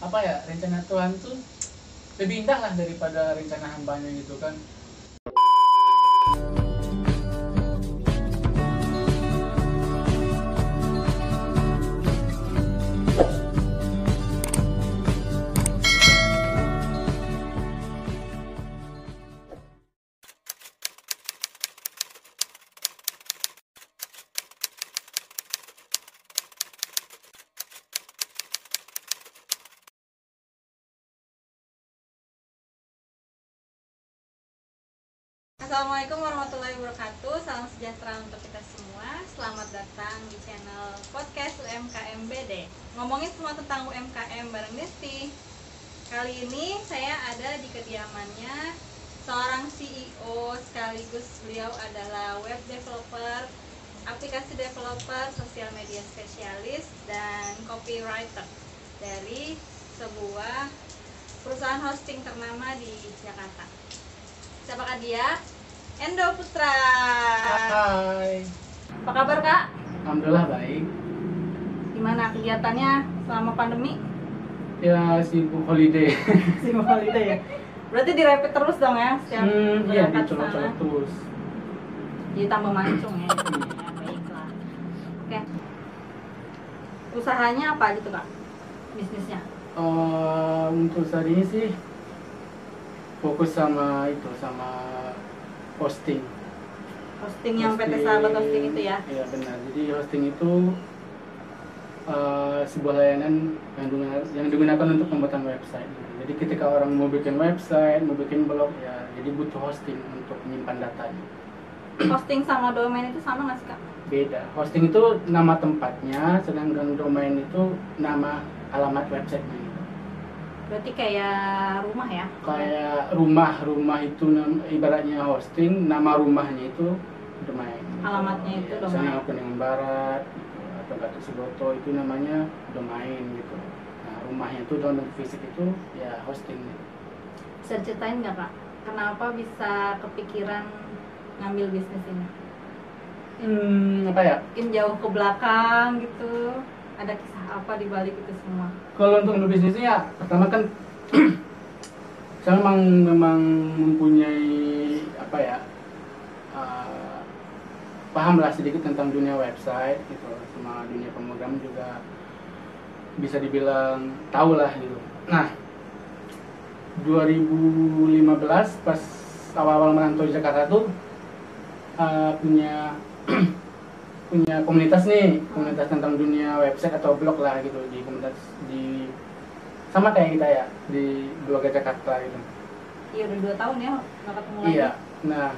apa ya rencana Tuhan tuh lebih indah lah daripada rencana hambanya gitu kan Assalamualaikum warahmatullahi wabarakatuh. Salam sejahtera untuk kita semua. Selamat datang di channel podcast UMKM BD Ngomongin semua tentang UMKM bareng Desti Kali ini saya ada di kediamannya Seorang CEO sekaligus beliau adalah web developer Aplikasi developer, sosial media spesialis, dan copywriter Dari sebuah perusahaan hosting ternama di Jakarta. Siapakah dia? Endo Putra. Hai Apa kabar kak? Alhamdulillah baik Gimana kegiatannya selama pandemi? ya sibuk holiday Sibuk holiday ya? Berarti direpet terus dong ya? Setiap hmm, iya dicolok-colok terus Jadi tambah mancung ya? ya baiklah Oke Usahanya apa gitu kak? Bisnisnya? Eh, untuk saat ini sih fokus sama itu sama hosting Hosting yang PT Sahabat Hosting itu ya? Iya benar. Jadi hosting itu eh, sebuah layanan yang digunakan, yang digunakan untuk pembuatan website. Jadi ketika orang mau bikin website, mau bikin blog ya, jadi butuh hosting untuk menyimpan datanya. Hosting sama domain itu sama nggak sih kak? Beda. Hosting itu nama tempatnya, sedangkan domain itu nama alamat websitenya. Berarti kayak rumah ya? Kayak rumah, rumah itu ibaratnya hosting, nama rumahnya itu domain. Alamatnya itu Ya, domain. Misalnya Kuningan Barat gitu, atau Gatot Subroto itu namanya domain gitu. Nah, rumahnya itu dalam bentuk fisik itu ya hosting. gitu. Bisa ceritain nggak kak? Kenapa bisa kepikiran ngambil bisnis ini? Hmm, apa ya? mungkin jauh ke belakang gitu ada kisah apa di balik itu semua Kalau untuk bisnisnya ya, pertama kan saya memang memang mempunyai apa ya? uh, paham lah sedikit tentang dunia website gitu sama dunia pemrogram juga bisa dibilang tahu lah gitu. Nah, 2015 pas awal-awal merantau di Jakarta tuh uh, punya punya komunitas nih komunitas tentang dunia website atau blog lah gitu di komunitas di sama kayak kita ya di keluarga Jakarta gitu. Iya udah dua tahun ya nggak ketemu lagi. Iya nah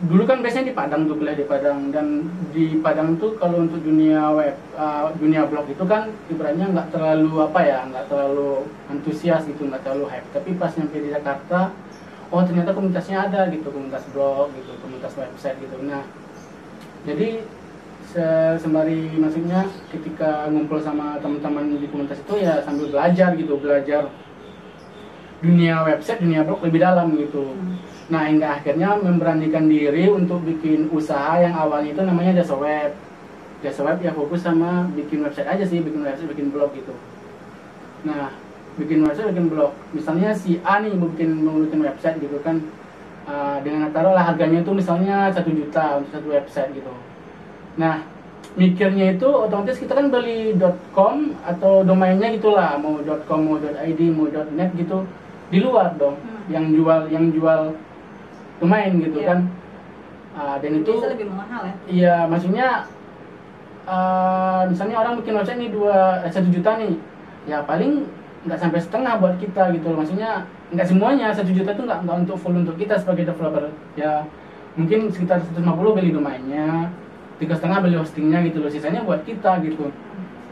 dulu kan biasanya di Padang tuh kuliah di Padang dan di Padang tuh kalau untuk dunia web uh, dunia blog itu kan ibaratnya nggak terlalu apa ya nggak terlalu antusias gitu nggak terlalu hype. Tapi pas nyampe di Jakarta oh ternyata komunitasnya ada gitu komunitas blog gitu komunitas website gitu. Nah jadi sembari maksudnya ketika ngumpul sama teman-teman di komunitas itu ya sambil belajar gitu belajar dunia website dunia blog lebih dalam gitu. Hmm. nah hingga akhirnya memberanikan diri untuk bikin usaha yang awalnya itu namanya jasa web. Jasa web ya fokus sama bikin website aja sih bikin website bikin blog gitu. Nah bikin website bikin blog. Misalnya si A nih mau bikin mau bikin website gitu kan uh, dengan taruhlah harganya itu misalnya satu juta untuk satu website gitu nah mikirnya itu otomatis kita kan beli .com atau domainnya gitulah mau .com mau .id mau .net gitu di luar dong Hmm. yang jual yang jual domain gitu Iya. kan Ah, dan itu lebih mahal ya Iya, maksudnya eh, misalnya orang bikin website nih dua eh, satu juta nih, ya paling nggak sampai setengah buat kita gitu loh. Maksudnya nggak semuanya satu juta itu nggak nggak untuk full untuk kita sebagai developer. Ya mungkin sekitar 150 beli domainnya, tiga setengah beli hostingnya gitu loh. Sisanya buat kita gitu.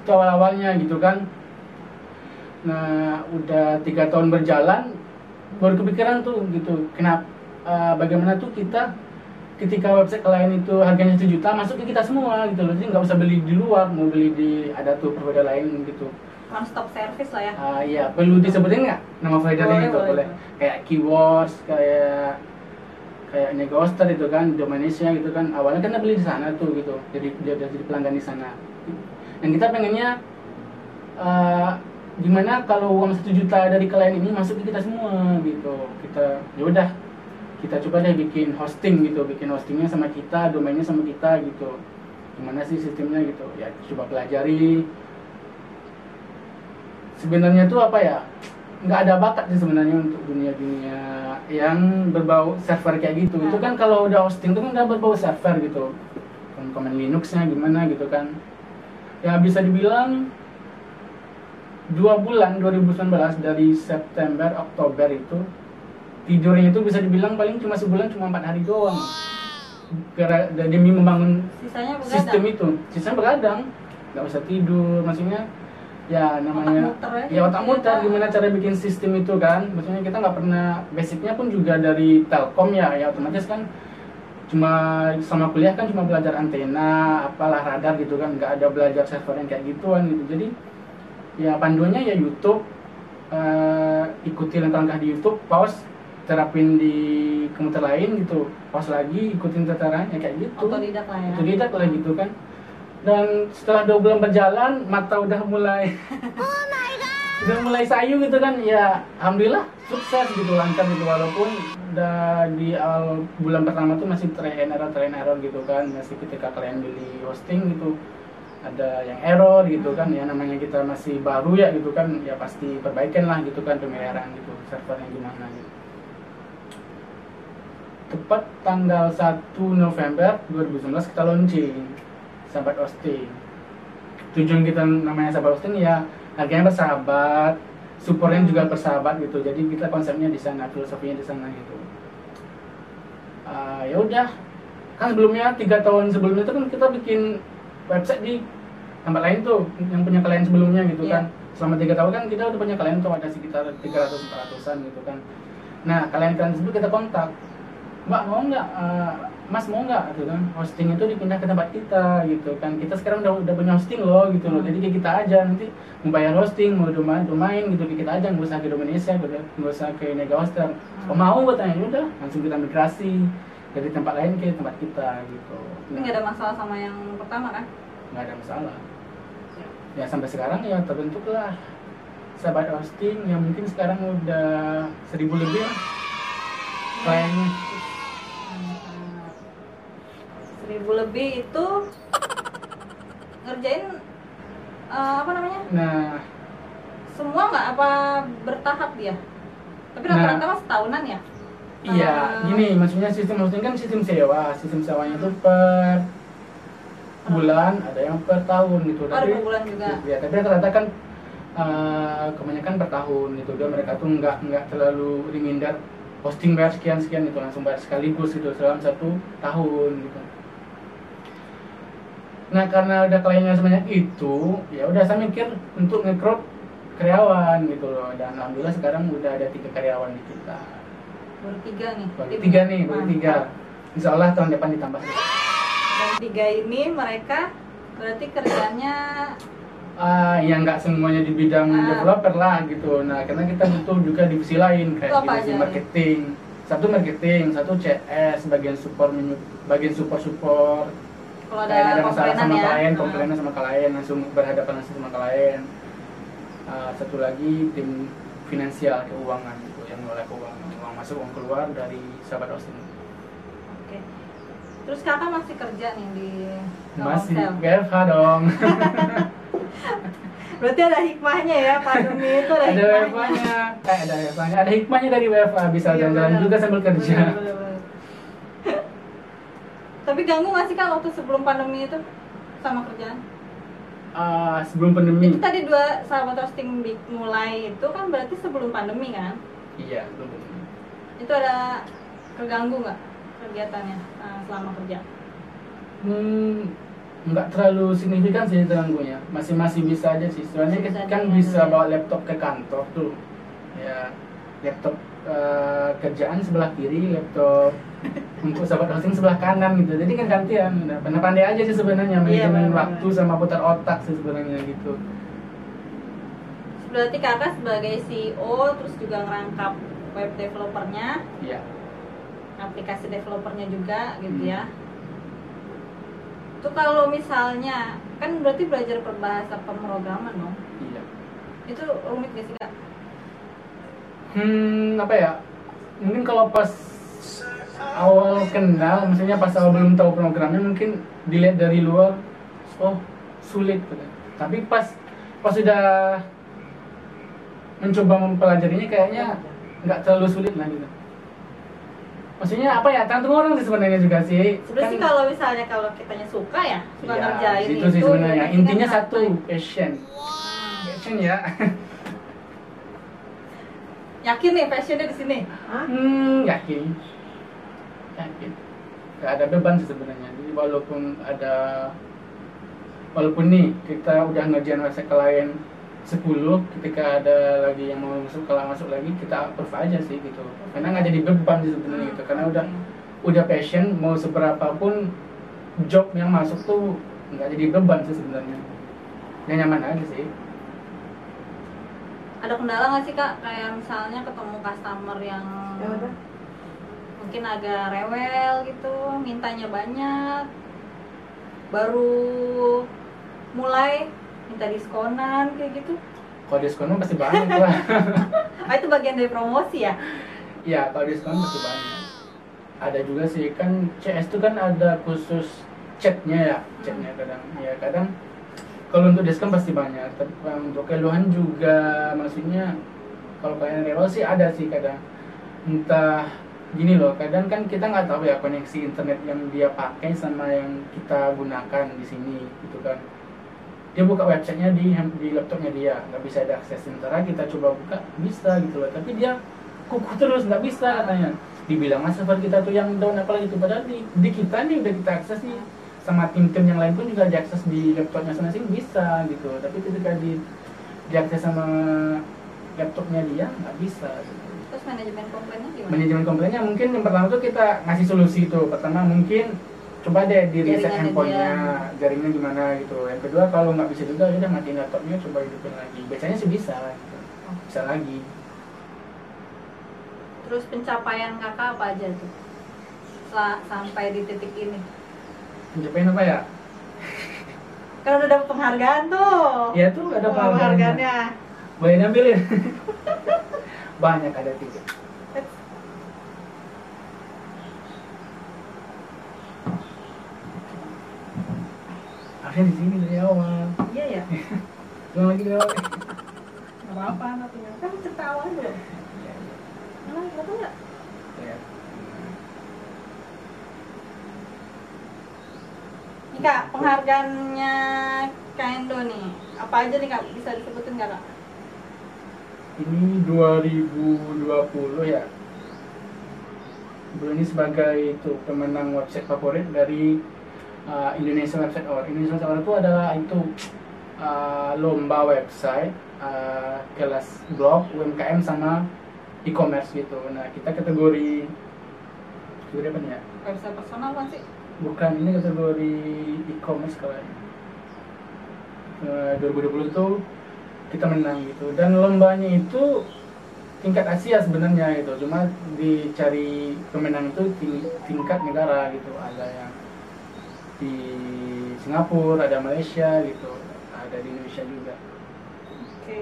Itu awal awalnya gitu kan. Nah udah tiga tahun berjalan, baru kepikiran tuh gitu. Kenapa? eh, bagaimana tuh kita ketika website klien itu harganya 1 juta masuk ke kita semua gitu loh jadi nggak usah beli di luar mau beli di ada tuh provider lain gitu one stop service lah ya Ah iya perlu disebutin nggak nama providernya itu boleh. boleh kayak keywords kayak kayak Negoster itu kan Domanesia gitu kan awalnya kan beli di sana tuh gitu jadi dia udah jadi pelanggan di sana. Yang kita pengennya eh, gimana kalau uang satu juta dari klien ini masuk ke kita semua gitu. Kita ya udah kita coba deh bikin hosting gitu bikin hostingnya sama kita domainnya sama kita gitu. Gimana sih sistemnya gitu? Ya coba pelajari. Sebenarnya tuh apa ya nggak ada bakat sih sebenarnya untuk dunia-dunia yang berbau server kayak gitu. Itu kan kalau udah hosting itu kan udah berbau server gitu. Komen Linuxnya gimana gitu kan. Ya bisa dibilang dua bulan 2019 dari September Oktober itu tidurnya itu bisa dibilang paling cuma sebulan cuma empat hari doang. Gara- demi membangun sisanya begadang? sistem itu. Sisanya begadang. Nggak usah tidur maksudnya ya namanya Otak muter ya otak muter gimana cara bikin sistem itu kan? Maksudnya kita nggak pernah basicnya pun juga dari telkom ya ya otomatis kan cuma sama kuliah kan cuma belajar antena apalah radar gitu kan nggak ada belajar server yang kayak gituan gitu. Jadi ya panduannya ya YouTube eh, ikuti langkah-langkah di YouTube pause terapin di komputer lain gitu. Pause lagi ikutin tatarannya kayak gitu. Otodidak lah ya. Otodidak lah gitu kan dan setelah dua bulan berjalan mata udah mulai udah mulai sayu gitu kan. Ya alhamdulillah sukses gitu lancar gitu walaupun udah di awal bulan pertama tuh masih try and error try and error gitu kan. Masih ketika kalian beli hosting gitu ada yang error gitu kan. Ya namanya kita masih baru ya gitu kan. Ya pasti perbaikan lah gitu kan pemeliharaan gitu servernya gimana gitu. Tepat tanggal 1 November 2019 kita launching sahabat hosting tujuan kita namanya sahabat hosting ya harganya bersahabat supportnya juga bersahabat gitu. Jadi kita konsepnya di sana filosofinya di sana gitu. Ah, ya udah. Kan sebelumnya tiga tahun sebelumnya itu kan kita bikin website di tempat lain tuh yang punya klien sebelumnya gitu Iya. kan. Selama tiga tahun kan kita udah punya klien tuh ada sekitar 300 400an gitu kan. Nah kalian kalian tersebut kita kontak mbak mau nggak eh, mas mau nggak? Gitu kan. Hosting itu dipindah ke tempat kita gitu kan. Kita sekarang udah udah punya hosting loh gitu loh. Hmm. jadi kayak kita aja nanti mau bayar hosting mau domain domain gitu kayak kita aja nggak usah ke Indonesia nggak usah ke Mega Hoster oh mau gue tanya udah langsung kita migrasi dari tempat lain ke tempat kita gitu. Tapi nggak ada masalah sama yang pertama kan? Nggak ada masalah. Ya sampai sekarang ya terbentuklah sahabat hosting yang mungkin sekarang udah seribu lebih lah lebih itu ngerjain uh, apa namanya? Nah, semua nggak apa bertahap dia? Tapi nah. rata-rata nah, mas tahunan ya? Iya, uh, gini maksudnya sistem hosting kan sistem sewa, sistem sewanya itu per bulan, ada yang per tahun itu Oh, tapi, per bulan juga. Ya, tapi rata-rata kan Uh, kebanyakan per tahun itu dia mereka tuh nggak nggak terlalu dimindar posting bayar sekian sekian itu langsung bayar sekaligus itu dalam satu tahun gitu Nah karena udah kliennya sebanyak itu, ya udah saya mikir untuk nge-crowd karyawan gitu loh. Dan alhamdulillah sekarang udah ada tiga karyawan di kita. baru tiga nih Baru tiga nih, baru tiga. Insya Allah tahun depan ditambah. dan tiga ini mereka berarti kerjanya Ah, yang nggak semuanya di bidang Ah. developer lah gitu. Nah, karena kita butuh juga divisi lain kayak divisi marketing. Satu marketing, satu CS, bagian support bagian support support. Kalau ada ada masalah sama ya klien, Nah, komplainnya sama klien, langsung berhadapan langsung sama klien. Ah, satu lagi tim finansial keuangan gitu, yang ngelola keuangan, uang masuk, uang keluar dari sahabat hosting. oke terus kakak masih kerja nih di Masih. WFH dong. berarti ada hikmahnya ya pandemi itu ada, ada WFH-nya. Eh, ada WFH-nya. Ada hikmahnya dari WFH bisa Iya, jalan-jalan juga sambil kerja. Benar, benar, benar. Tapi ganggu nggak sih kak waktu sebelum pandemi itu sama kerjaan Ah, sebelum pandemi. itu tadi dua sahabat hosting mulai itu kan berarti sebelum pandemi kan Iya, sebelum pandemi. itu ada keganggu nggak kegiatannya eh, selama kerja Hmm, nggak terlalu signifikan sih terganggunya. Masih masih bisa aja sih. Soalnya Bisa kan bisa ya. bawa laptop ke kantor tuh. Ya, laptop eh, kerjaan sebelah kiri, laptop untuk sahabat hosting sebelah kanan gitu. Jadi kan gantian. Nah, pandai-pandai aja sih sebenarnya Iya, manajemen benar-benar. waktu sama putar otak sih sebenarnya gitu. berarti kakak sebagai CEO terus juga ngerangkap web developernya Iya. aplikasi developernya juga gitu Hmm. ya itu kalau misalnya kan berarti belajar perbahasa pemrograman dong Iya. itu rumit gak sih kak hmm apa ya mungkin kalau pas awal kenal maksudnya pas awal belum tahu programnya mungkin dilihat dari luar oh sulit gitu. tapi pas pas sudah mencoba mempelajarinya kayaknya nggak terlalu sulit lah gitu. Maksudnya apa ya tergantung orang sih sebenarnya juga sih. Sebenarnya sih Kan- kalau misalnya kalau kitanya suka ya suka Iya, ngerjain itu itu sih sebenarnya intinya kan satu passion. Passion ya. Yakin nih passionnya di sini? Hmm yakin yakin nggak ada beban sih sebenarnya. Jadi walaupun ada walaupun nih kita udah ngerjain website klien 10 ketika ada lagi yang mau masuk kalau masuk lagi kita approve aja sih gitu. Karena nggak jadi beban sih sebenarnya gitu. Karena udah udah passion mau seberapa pun job yang masuk tuh nggak jadi beban sih sebenarnya. Ya nyaman aja sih. Ada kendala nggak sih kak? Kayak misalnya ketemu customer yang mungkin agak rewel gitu mintanya banyak baru mulai minta diskonan kayak gitu kalau diskon mah pasti banyak lah ah itu bagian dari promosi ya Iya, kalau diskon pasti banyak. Ada juga sih kan CS itu kan ada khusus chatnya ya, chatnya kadang. Ya kadang kalau untuk diskon pasti banyak. Tapi kalau untuk keluhan juga maksudnya kalau kalian rewel sih ada sih kadang. Entah gini loh, kadang kan kita nggak tahu ya koneksi internet yang dia pakai sama yang kita gunakan di sini gitu kan. Dia buka websitenya di di laptopnya dia, nggak bisa ada akses. Sementara kita coba buka bisa gitu loh, tapi dia kuku terus nggak bisa katanya dibilang mas server kita tuh yang down apalagi itu padahal di, di kita nih udah kita akses nih sama tim-tim yang lain pun juga diakses di laptopnya masing-masing bisa gitu tapi ketika di diakses sama laptopnya dia nggak bisa gitu. Terus manajemen komplainnya gimana? Manajemen komplainnya mungkin yang pertama tuh kita ngasih solusi tuh. Pertama mungkin coba deh di reset handphonenya jaringan gimana gitu. Yang kedua kalau nggak bisa juga ya udah matiin laptopnya coba hidupin lagi. Biasanya sih bisa gitu. bisa lagi. Terus pencapaian kakak apa aja tuh? Sa- sampai di titik ini? Pencapaian apa ya? Kan udah dapet penghargaan tuh. Ya tuh ada penghargaannya. penghargaannya. Boleh nampilin banyak ada tiga. Harusnya di sini dari awal. Iya ya Ulang lagi dari awal. Nggak apa-apa nantinya kan cerita awal dulu nggak tahu ya Ya. Nih kak, penghargaannya Kak Endo nih. Apa aja nih kak, bisa disebutin nggak kak? Ini 2020 ya Beliau ini sebagai itu pemenang website favorit dari uh, Indonesia Website Award. Indonesia Website Award itu adalah itu uh, lomba website uh, kelas blog, UMKM sama e-commerce gitu. Nah kita kategori kategori apa nih ya? Website personal kan sih? Bukan ini kategori e-commerce kalau. Eh, 2020 itu kita menang gitu. Dan lombanya itu tingkat Asia sebenarnya gitu. Cuma dicari pemenang itu ting- tingkat negara gitu. Ada yang di Singapura ada Malaysia gitu. Ada di Indonesia juga. Oke.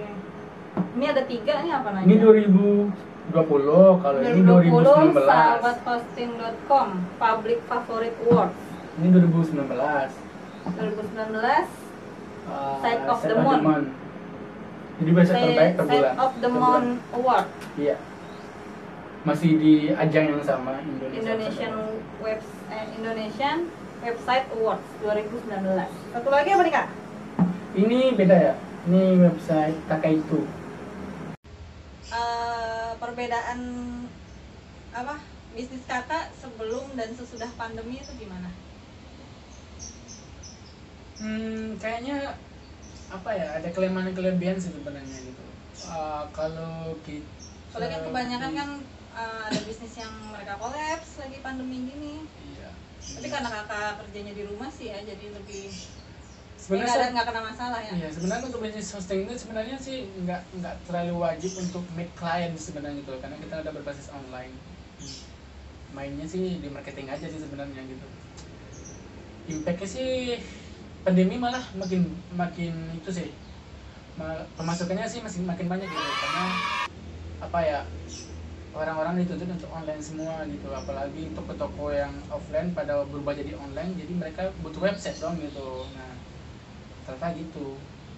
Ini ada tiga nih apa ini namanya? 2020 kalau ini 2020 2019 sahabathosting.com Public Favorite Awards. Ini 2019 2019 Uh, Side of the Side Moon. Jadi website terbaik per Side bulan of the bulan. Award Iya. Masih di ajang yang sama Indonesia. Indonesian Web eh, Indonesian Website Awards 2019 Satu lagi apa nih kak? Ini beda ya. Ini website Takaitu. Eh, perbedaan apa bisnis kakak sebelum dan sesudah pandemi itu gimana? Hmm, kayaknya apa ya? Ada kelemahan kelebihan sih sebenarnya gitu. Uh, kalau kita Soalnya kan kebanyakan kan eh, ada bisnis yang mereka kolaps lagi pandemi gini. Iya. Tapi karena kakak kerjanya di rumah sih ya, jadi lebih sebenarnya nggak ada kena masalah ya. Iya, sebenarnya untuk bisnis hosting itu sebenarnya sih nggak nggak terlalu wajib untuk make client sebenarnya gitu, karena kita udah berbasis online. Mainnya sih di marketing aja sih sebenarnya gitu. Impactnya sih pandemi malah makin makin itu sih ma- pemasukannya sih masih makin banyak gitu karena apa ya orang-orang dituntut untuk online semua gitu apalagi toko-toko yang offline pada berubah jadi online jadi mereka butuh website dong gitu nah ternyata gitu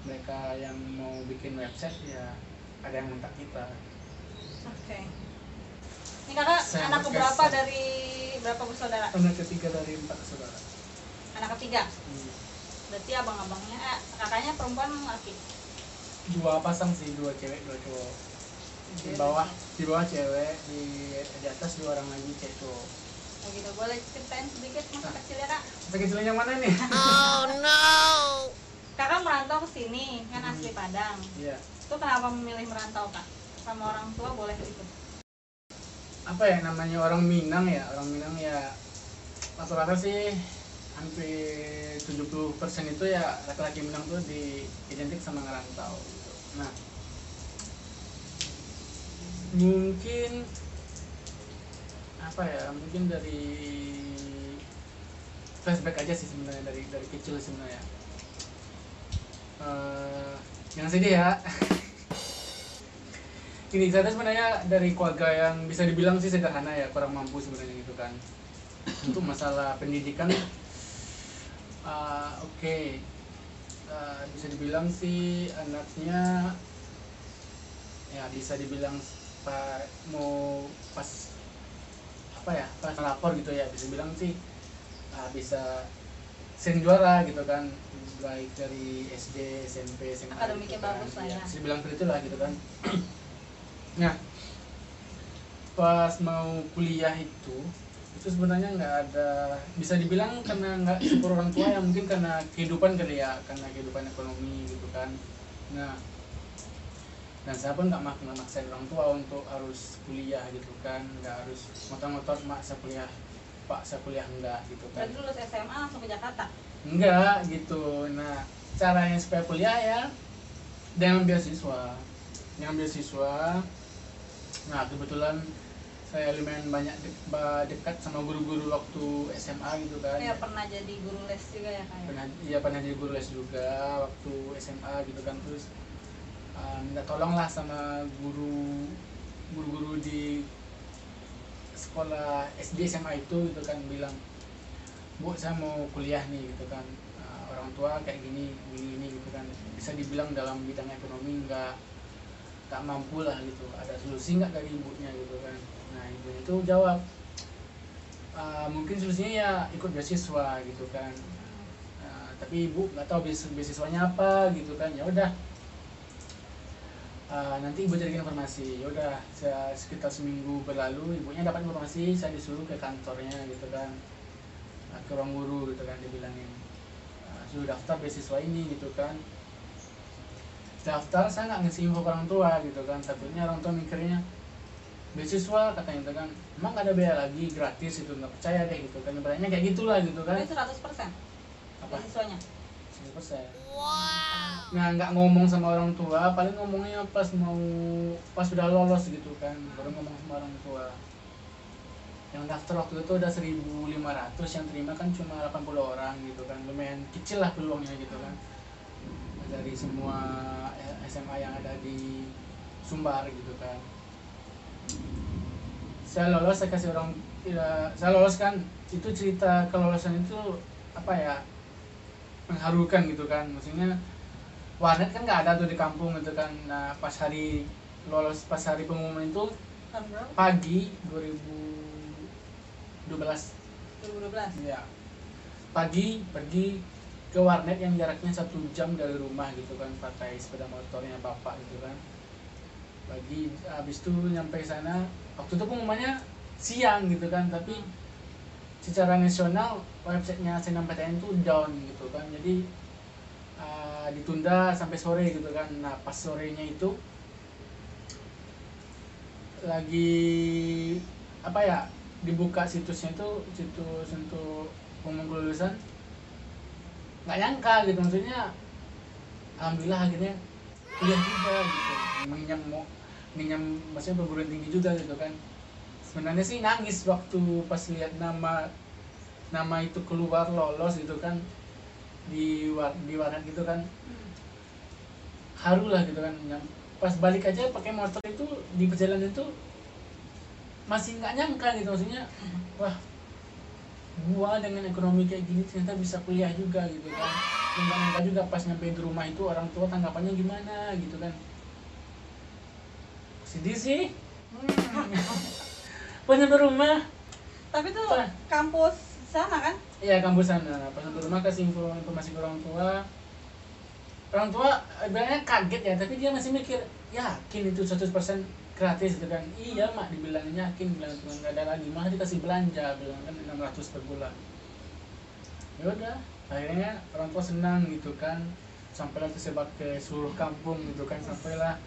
mereka yang mau bikin website ya ada yang minta kita Oke. Ini kakak Saya anak keberapa dari berapa bersaudara? anak ketiga dari empat saudara Anak ketiga. Hmm. Berarti abang-abangnya, eh, kakaknya perempuan laki. dua pasang sih dua cewek dua cowok di bawah di bawah cewek di di atas dua orang lagi cewek cowok Oh gitu, boleh ceritain sedikit masa kecilnya kak? masa kecilnya yang mana nih Kakak merantau ke sini, kan Hmm. asli Padang. iya Itu kenapa memilih merantau kak? Sama orang tua boleh gitu? apa ya namanya orang Minang ya orang Minang ya rata-rata sih hampir 70% itu ya laki-laki Minang tuh di identik sama ngerantau gitu. Nah, mungkin apa ya mungkin dari flashback aja sih sebenarnya dari dari kecil sebenarnya. Eh, jangan sedih ya. Ini saya sebenarnya dari keluarga yang bisa dibilang sih sederhana ya kurang mampu sebenarnya gitu kan. Untuk masalah pendidikan uh, oke Uh, bisa dibilang sih anaknya ya bisa dibilang pak mau pas apa ya pas lapor gitu ya bisa bilang sih uh, bisa sering juara gitu kan baik dari SD SMP SMA Akademiknya gitu kan. bagus lah ya. bisa dibilang seperti itulah gitu kan nah pas mau kuliah itu itu sebenarnya nggak ada bisa dibilang karena nggak super orang tua ya mungkin karena kehidupan kali ya karena kehidupan ekonomi gitu kan. Nah dan saya pun nggak mak nggak maksain orang tua untuk harus kuliah gitu kan nggak harus motor-motor mak saya kuliah pak saya kuliah enggak gitu kan. Berarti lulus SMA langsung ke Jakarta? enggak gitu. Nah caranya supaya kuliah ya dengan beasiswa dengan beasiswa nah kebetulan saya lumayan banyak de- dekat sama guru-guru waktu SMA gitu kan. Ya pernah jadi guru les juga ya kak? ya? pernah iya pernah jadi guru les juga waktu SMA gitu kan. Terus uh, minta tolong lah sama guru guru-guru di sekolah SD SMA itu gitu kan. Bilang bu saya mau kuliah nih gitu kan. Uh, orang tua kayak gini gini gini gitu kan. Bisa dibilang dalam bidang ekonomi nggak nggak mampu lah gitu. Ada solusi nggak dari ibunya gitu kan ibunya itu jawab "Ah, mungkin solusinya ya ikut beasiswa gitu kan. Nah, tapi ibu nggak tahu beas- beasiswanya apa gitu kan. Ya udah. Ah, nanti ibu carikan informasi. Ya udah sekitar seminggu berlalu ibunya dapat informasi saya disuruh ke kantornya gitu kan. Ke ruang guru gitu kan dibilangin. Ah, suruh daftar beasiswa ini gitu kan. Daftar saya nggak ngasih info orang tua gitu kan. Takutnya orang tua mikirnya beasiswa katanya gitu kan emang nggak ada biaya lagi gratis itu nggak percaya deh gitu kan ibaratnya kayak gitulah gitu kan 100 persen apa beasiswanya? 100%. Nah, nggak ngomong sama orang tua, paling ngomongnya pas mau pas udah lolos gitu kan, baru ngomong sama orang tua. Yang daftar waktu itu udah 1500, yang terima kan cuma 80 orang gitu kan, lumayan kecil lah peluangnya gitu kan. Dari semua SMA yang ada di Sumbar gitu kan. Saya lolos, saya kasih orang, ya, saya lolos kan, itu cerita kelolosan itu apa ya, mengharukan gitu kan. Maksudnya warnet kan nggak ada tuh di kampung gitu kan. Nah pas hari lolos pas hari pengumuman itu pagi 2012 2012 ya pagi pergi ke warnet yang jaraknya satu jam dari rumah gitu kan pakai sepeda motornya bapak gitu kan pagi habis itu nyampe sana. Waktu itu pengumumannya siang gitu kan tapi secara nasional websitenya SNMPTN itu down gitu kan. Jadi uh, ditunda sampai sore gitu kan. Nah pas sorenya itu lagi apa ya dibuka situsnya itu situs untuk pengumuman kelulusan nggak nyangka gitu maksudnya alhamdulillah akhirnya kuliah juga gitu mau mengenyam maksudnya perguruan tinggi juga gitu kan. Sebenarnya sih nangis waktu pas lihat nama nama itu keluar lolos gitu kan. Di war di warnet gitu kan. Haru lah gitu kan. Pas balik aja pakai motor itu di perjalanan itu masih nggak nyangka gitu. Maksudnya wah gua dengan ekonomi kayak gini ternyata bisa kuliah juga gitu kan Nggak nyangka juga pas nyampe di rumah itu orang tua tanggapannya gimana gitu kan sedih sih pas nyampe rumah Tapi tuh Apa? kampus sana kan? Iya kampus sana. Pas sampai rumah kasih info informasi ke orang tua. Orang tua sebenarnya kaget ya, tapi dia masih mikir yakin itu 100% gratis gitu kan. Iya mak dibilang yakin bilang cuma nggak ada lagi malah dikasih belanja bilang kan 600 per bulan. Ya udah akhirnya orang tua senang gitu kan. Sampailah tersebar ke seluruh kampung gitu kan sampailah.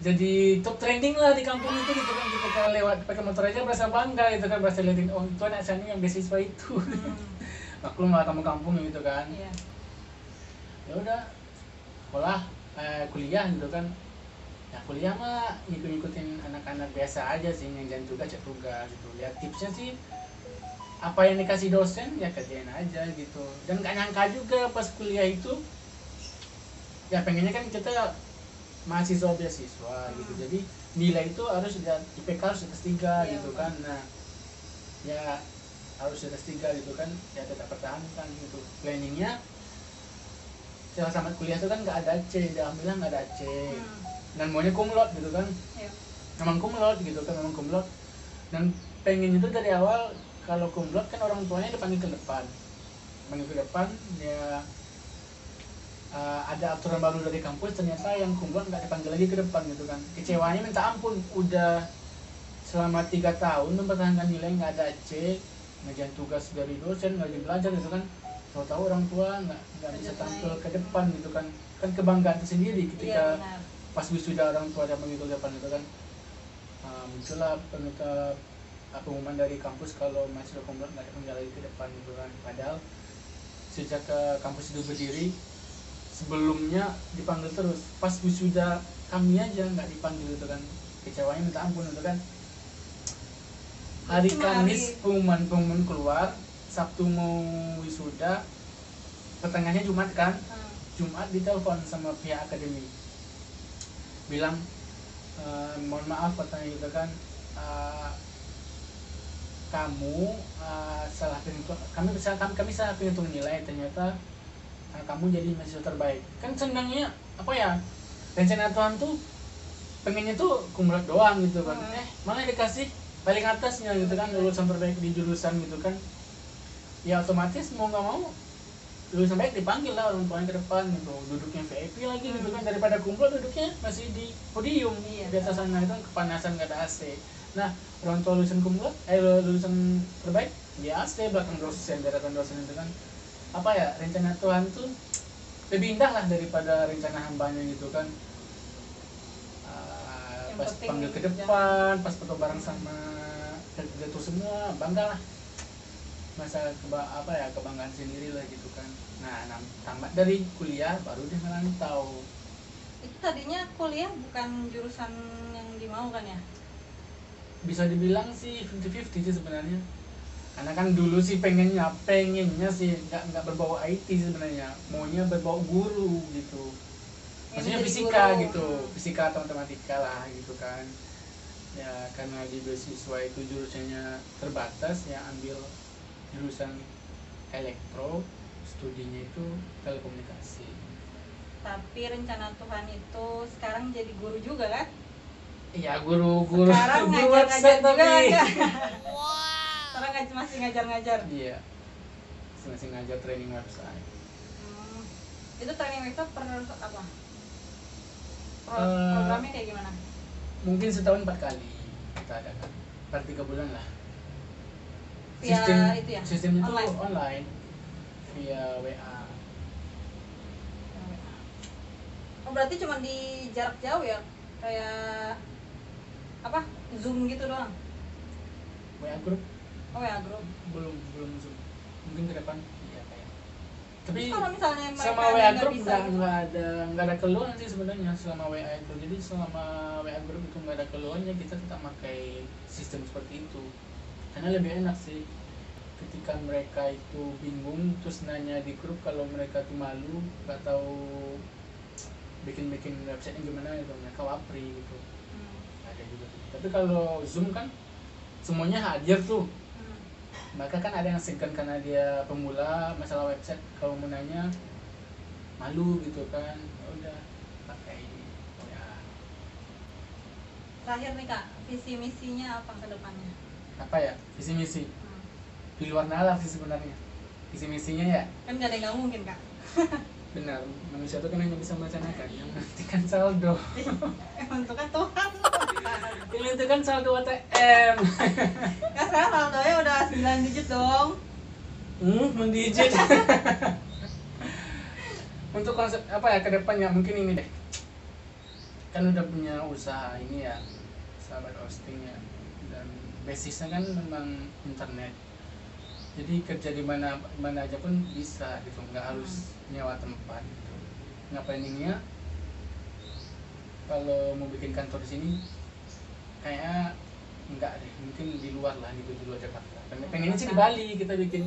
Jadi top trending lah di kampung itu gitu kan. Ketika lewat pakai motor aja berasa bangga gitu kan berasa liatin oh itu anak saya yang beasiswa itu. Hmm. maklum lah kamu kampung gitu kan. Iya. ya udah sekolah eh, kuliah gitu kan. Ya kuliah mah ngikut-ngikutin anak-anak biasa aja sih yang jangan tugas cek tugas gitu. Ya tipsnya sih apa yang dikasih dosen ya kerjain aja gitu. Dan gak nyangka juga pas kuliah itu ya pengennya kan kita mahasiswa beasiswa gitu. Hmm. jadi nilai itu harus IPK harus atas tiga Iya, gitu kan. Nah ya harus atas tiga gitu kan. Ya tetap pertahankan gitu. Planningnya setelah tamat kuliah itu kan nggak ada C dia nggak ada C. Hmm. dan maunya kumlot gitu kan. Iya. memang kumlot gitu kan memang kumlot. Dan pengen itu dari awal kalau kumlot kan orang tuanya dipanggil ke depan. Panggil ke depan ya uh, ada aturan baru dari kampus ternyata yang kumlot nggak dipanggil lagi ke depan gitu kan. Kecewanya minta ampun udah selama tiga tahun mempertahankan nilai nggak ada C ngerjain tugas dari dosen nggak belajar gitu kan. Tahu-tahu orang tua nggak nggak bisa tampil ke depan gitu kan. Kan kebanggaan tersendiri Iya ketika benar. pas wisuda orang tua ada mengikut depan itu kan. Uh, muncullah pengumuman dari kampus kalau mahasiswa kumlot nggak dipanggil lagi ke depan kan padahal sejak ke kampus itu berdiri sebelumnya dipanggil terus. Pas wisuda kami aja nggak dipanggil itu kan. Kecewanya minta ampun itu kan. Hari Kamis pengumuman pengumuman keluar Sabtu mau wisuda pertengahannya Jumat kan. Hmm. Jumat ditelepon sama pihak akademi. Bilang "Eh, mohon maaf katanya gitu kan. "Eh, kamu eh, salah penghitung kami bisa kami, kami salah penghitung nilai ternyata eh, kamu jadi mahasiswa terbaik. Kan senangnya apa ya rencana Tuhan tuh pengennya tuh kumlot doang gitu kan. Hmm. eh malah dikasih paling atasnya gitu kan lulusan terbaik di jurusan gitu kan. Ya otomatis mau nggak mau lulusan baik dipanggil lah orang tuanya ke depan gitu. Duduknya VIP lagi gitu kan daripada kumpul duduknya masih di podium Iya. di atas sana itu kan kepanasan nggak ada AC nah orang tua lulusan eh lulusan terbaik di AC belakang dosen hadapan dosen itu kan apa ya rencana Tuhan tuh lebih indah lah daripada rencana hambanya gitu kan. Yang pas panggil ke jangan- depan pas foto bareng sama jatuh semua bangga lah. Masa keba apa ya kebanggaan sendiri lah gitu kan. Nah tamat dari kuliah baru dia merantau Itu tadinya kuliah bukan jurusan yang dimau kan ya? Bisa dibilang sih 50-50 sih sebenarnya. Karena kan dulu sih pengennya pengennya sih nggak nggak berbau IT sebenarnya. Maunya berbau guru gitu. Maksudnya fisika guru. gitu fisika atau matematika lah gitu kan. Ya karena di beasiswa itu jurusannya terbatas ya ambil jurusan elektro studinya itu telekomunikasi. Tapi rencana Tuhan itu sekarang jadi guru juga kan? Iya guru guru Sekarang guru ngajar-ngajar website juga tapi enggak? Sekarang ngaj- masih ngajar-ngajar. iya masih ngajar training website Hmm. Itu training itu per apa? Pro- Eh, programnya kayak gimana? mungkin setahun empat kali kita adakan per tiga bulan lah Via sistem itu ya? sistem itu Online? online, via WA Oh berarti cuma di jarak jauh ya? Kayak apa? Zoom gitu doang? WA grup Oh ya grup. belum belum zoom. Mungkin ke depan? Iya kayak. Tapi Terus kalau misalnya sama WA grup bisa nggak nggak ada nggak ada keluhan sih sebenarnya selama WA itu. Jadi selama WA grup itu nggak ada keluhannya kita tetap pakai sistem seperti itu. Karena lebih enak sih ketika mereka itu bingung terus nanya di grup kalau mereka tuh malu nggak tahu bikin-bikin website gimana gitu mereka wapri gitu Hmm. ada juga tuh. Tapi kalau zoom kan semuanya hadir tuh. Hmm. maka kan ada yang segan karena dia pemula masalah website. Kalau mau nanya malu gitu kan. Ya udah pakai ya. Terakhir nih kak visi misinya apa ke depannya? Apa ya? Visi misi? Hmm. di luar nalar sih sebenarnya. Visi misinya ya? Kan gak ada yang nggak mungkin kak. Benar. Manusia itu kan hanya bisa merencanakan yang menentukan saldo. Emang itu kan Tuhan yang menentukan saldo ATM kan sekarang saldonya udah 9 digit dong. Hmm mendigit. Untuk konsep apa ya ke depannya mungkin ini deh. Kan udah punya usaha ini ya sahabat hosting ya. Dan basisnya kan memang internet. Jadi kerja di mana mana aja pun bisa gitu nggak harus nyewa tempat gitu. Nggak planningnya kalau mau bikin kantor di sini kayaknya enggak deh mungkin di luar lah gitu di luar Jakarta. Pengen- pengennya sih di Bali kita bikin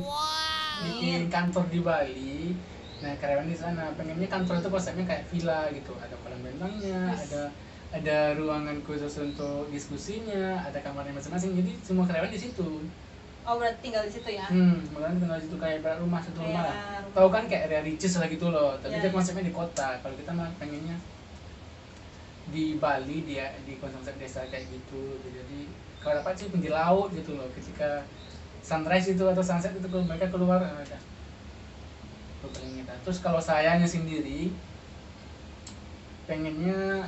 bikin kantor di Bali. Nah karyawan di sana. Pengennya kantor itu konsepnya kayak villa gitu. Ada kolam renangnya Yes. ada ada ruangan khusus untuk diskusinya ada kamarnya masing-masing. Jadi semua karyawan di situ. Oh berarti tinggal di situ ya? Hmm makanya tinggal di situ. Kayak ibarat rumah satu rumah lah. Rumah. tahu kan kayak area riches lah gitu loh. Tapi Iya, dia iya. konsepnya di kota. Kalau kita mah pengennya di Bali dia di konsep desa kayak gitu. Jadi kalau dapat sih pinggir laut gitu loh. Ketika sunrise itu atau sunset itu mereka keluar ah, ada terus kalau sayanya sendiri pengennya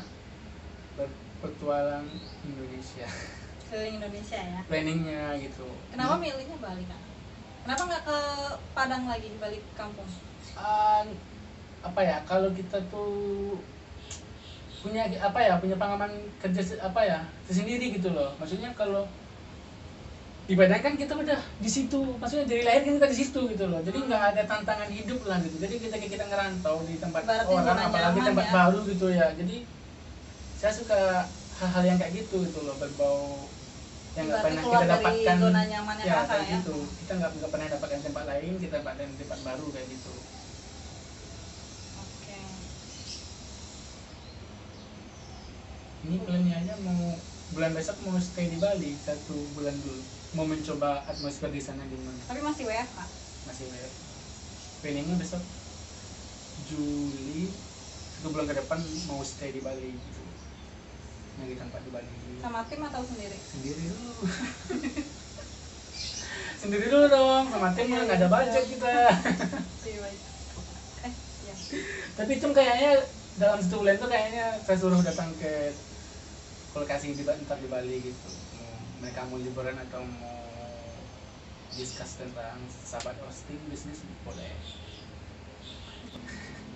berpetualang Indonesia. Keliling Indonesia ya? Planningnya gitu. Kenapa milihnya Bali kak? Kenapa nggak ke Padang lagi balik kampung Ah, apa ya? Kalau kita tuh punya apa ya punya pengalaman kerja apa ya tersendiri gitu loh. Maksudnya kalau di Padang kan kita udah di situ maksudnya dari lahir kan kita di situ gitu loh. Jadi nggak ada tantangan hidup lah gitu. Jadi kita kita ngerantau di tempat Ibaratnya orang apalagi tempat ya. baru gitu ya. Jadi saya suka hal-hal yang kayak gitu gitu loh berbau yang nggak Berarti pernah kita dapatkan. zona nyamannya ya kakak kayak ya? gitu. Kita nggak nggak pernah dapatkan tempat lain kita dapatkan tempat baru kayak gitu oke ini plannya aja mau bulan besok mau stay di Bali satu bulan dulu. Mau mencoba atmosfer di sana gimana? Tapi masih WFH masih banyak planningnya besok Juli satu bulan ke depan mau stay di Bali. Gitu nyari tempat di Bali. Sama tim atau sendiri? Sendiri dulu sendiri dulu dong sama tim nggak ada budget kita. Iya, baik. eh ya tapi itu kayaknya dalam satu bulan itu kayaknya saya suruh datang ke lokasi di ntar di Bali gitu. Mau mereka mau liburan atau mau discuss tentang sahabat hosting bisnis boleh.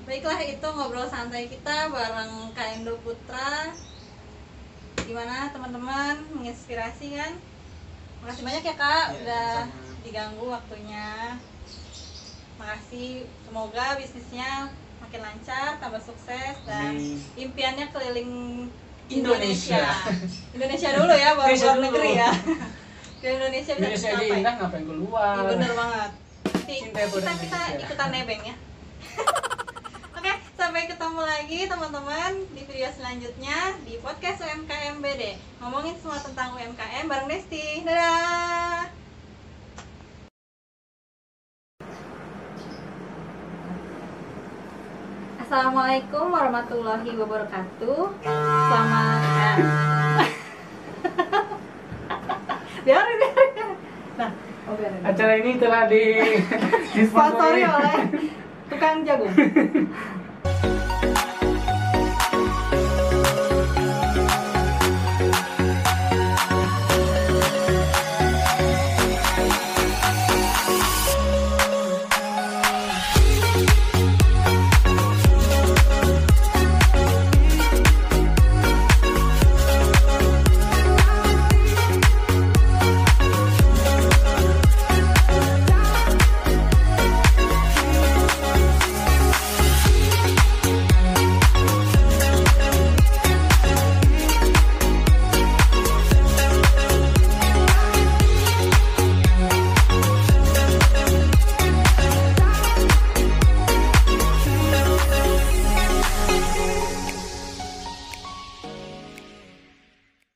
Baiklah itu ngobrol santai kita bareng Kak Endo Putra. Gimana teman-teman? Menginspirasi kan? Makasih banyak ya kak Iya, udah sama-sama. diganggu waktunya. Makasih semoga bisnisnya makin lancar tambah sukses dan Amin. impiannya keliling Indonesia. Indonesia, dulu ya baru Indonesia luar dulu. negeri ya ke Indonesia bisa Indonesia aja indah ngapain keluar Iya bener banget. Cinta kita kita ikutan nebeng ya. Oke, sampai ketemu lagi teman-teman di video selanjutnya di podcast UMKM BD. Ngomongin semua tentang UMKM bareng Desti. Dadah. Assalamualaikum warahmatullahi wabarakatuh. Selamat biarin biarin. Nah, oh biarin. acara ini telah di Sponsori oleh tukang jagung.